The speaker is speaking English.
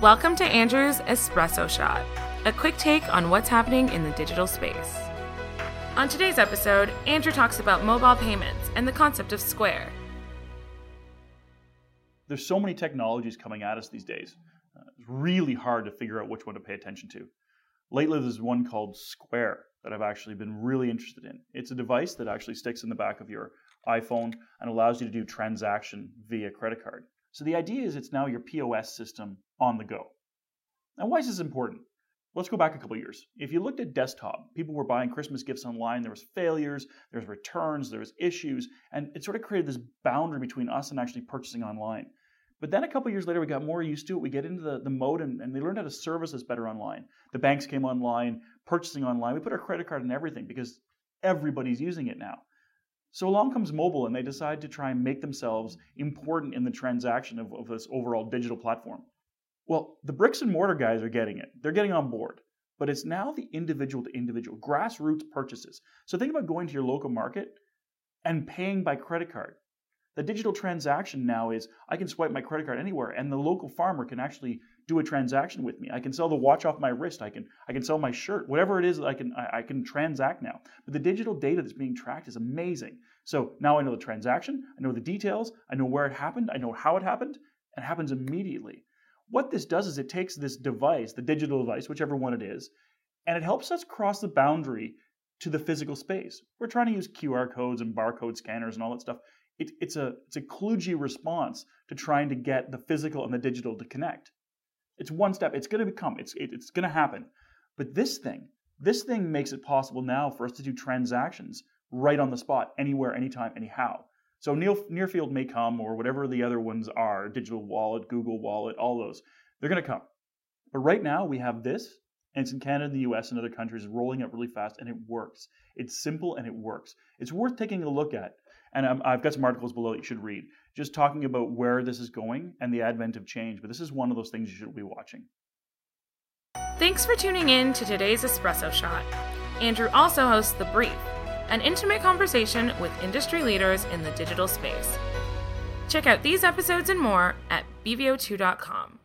Welcome to Andrew's Espresso Shot, a quick take on what's happening in the digital space. On today's episode, Andrew talks about mobile payments and the concept of Square. There's so many technologies coming at us these days. Uh, it's really hard to figure out which one to pay attention to. Lately, there's one called Square that I've actually been really interested in. It's a device that actually sticks in the back of your iPhone and allows you to do transaction via credit card. So the idea is it's now your POS system on the go. Now, why is this important? Let's go back a couple years. If you looked at desktop, people were buying Christmas gifts online. There was failures, there was returns, there was issues, and it sort of created this boundary between us and actually purchasing online. But then a couple years later, we got more used to it. We get into the, the mode and, and they learned how to service us better online. The banks came online, purchasing online. We put our credit card in everything because everybody's using it now. So along comes mobile, and they decide to try and make themselves important in the transaction of, of this overall digital platform. Well, the bricks and mortar guys are getting it. They're getting on board. But it's now the individual to individual, grassroots purchases. So think about going to your local market and paying by credit card. The digital transaction now is I can swipe my credit card anywhere, and the local farmer can actually do a transaction with me. I can sell the watch off my wrist. I can I can sell my shirt. Whatever it is that I can I, I can transact now. But the digital data that's being tracked is amazing. So now I know the transaction. I know the details. I know where it happened. I know how it happened. And it happens immediately. What this does is it takes this device, the digital device, whichever one it is, and it helps us cross the boundary to the physical space. We're trying to use QR codes and barcode scanners and all that stuff. It, it's a it's a kludgy response to trying to get the physical and the digital to connect. It's one step. It's going to become. It's it, it's going to happen. But this thing, this thing makes it possible now for us to do transactions right on the spot, anywhere, anytime, anyhow. So near, Nearfield may come, or whatever the other ones are, digital wallet, Google Wallet, all those. They're going to come. But right now we have this, and it's in Canada, the US, and other countries rolling out really fast, and it works. It's simple and it works. It's worth taking a look at. And i have got some articles below that you should read, just talking about where this is going and the advent of change. But this is one of those things you should be watching. Thanks for tuning in to today's Espresso Shot. Andrew also hosts The Brief, an intimate conversation with industry leaders in the digital space. Check out these episodes and more at bv02.com.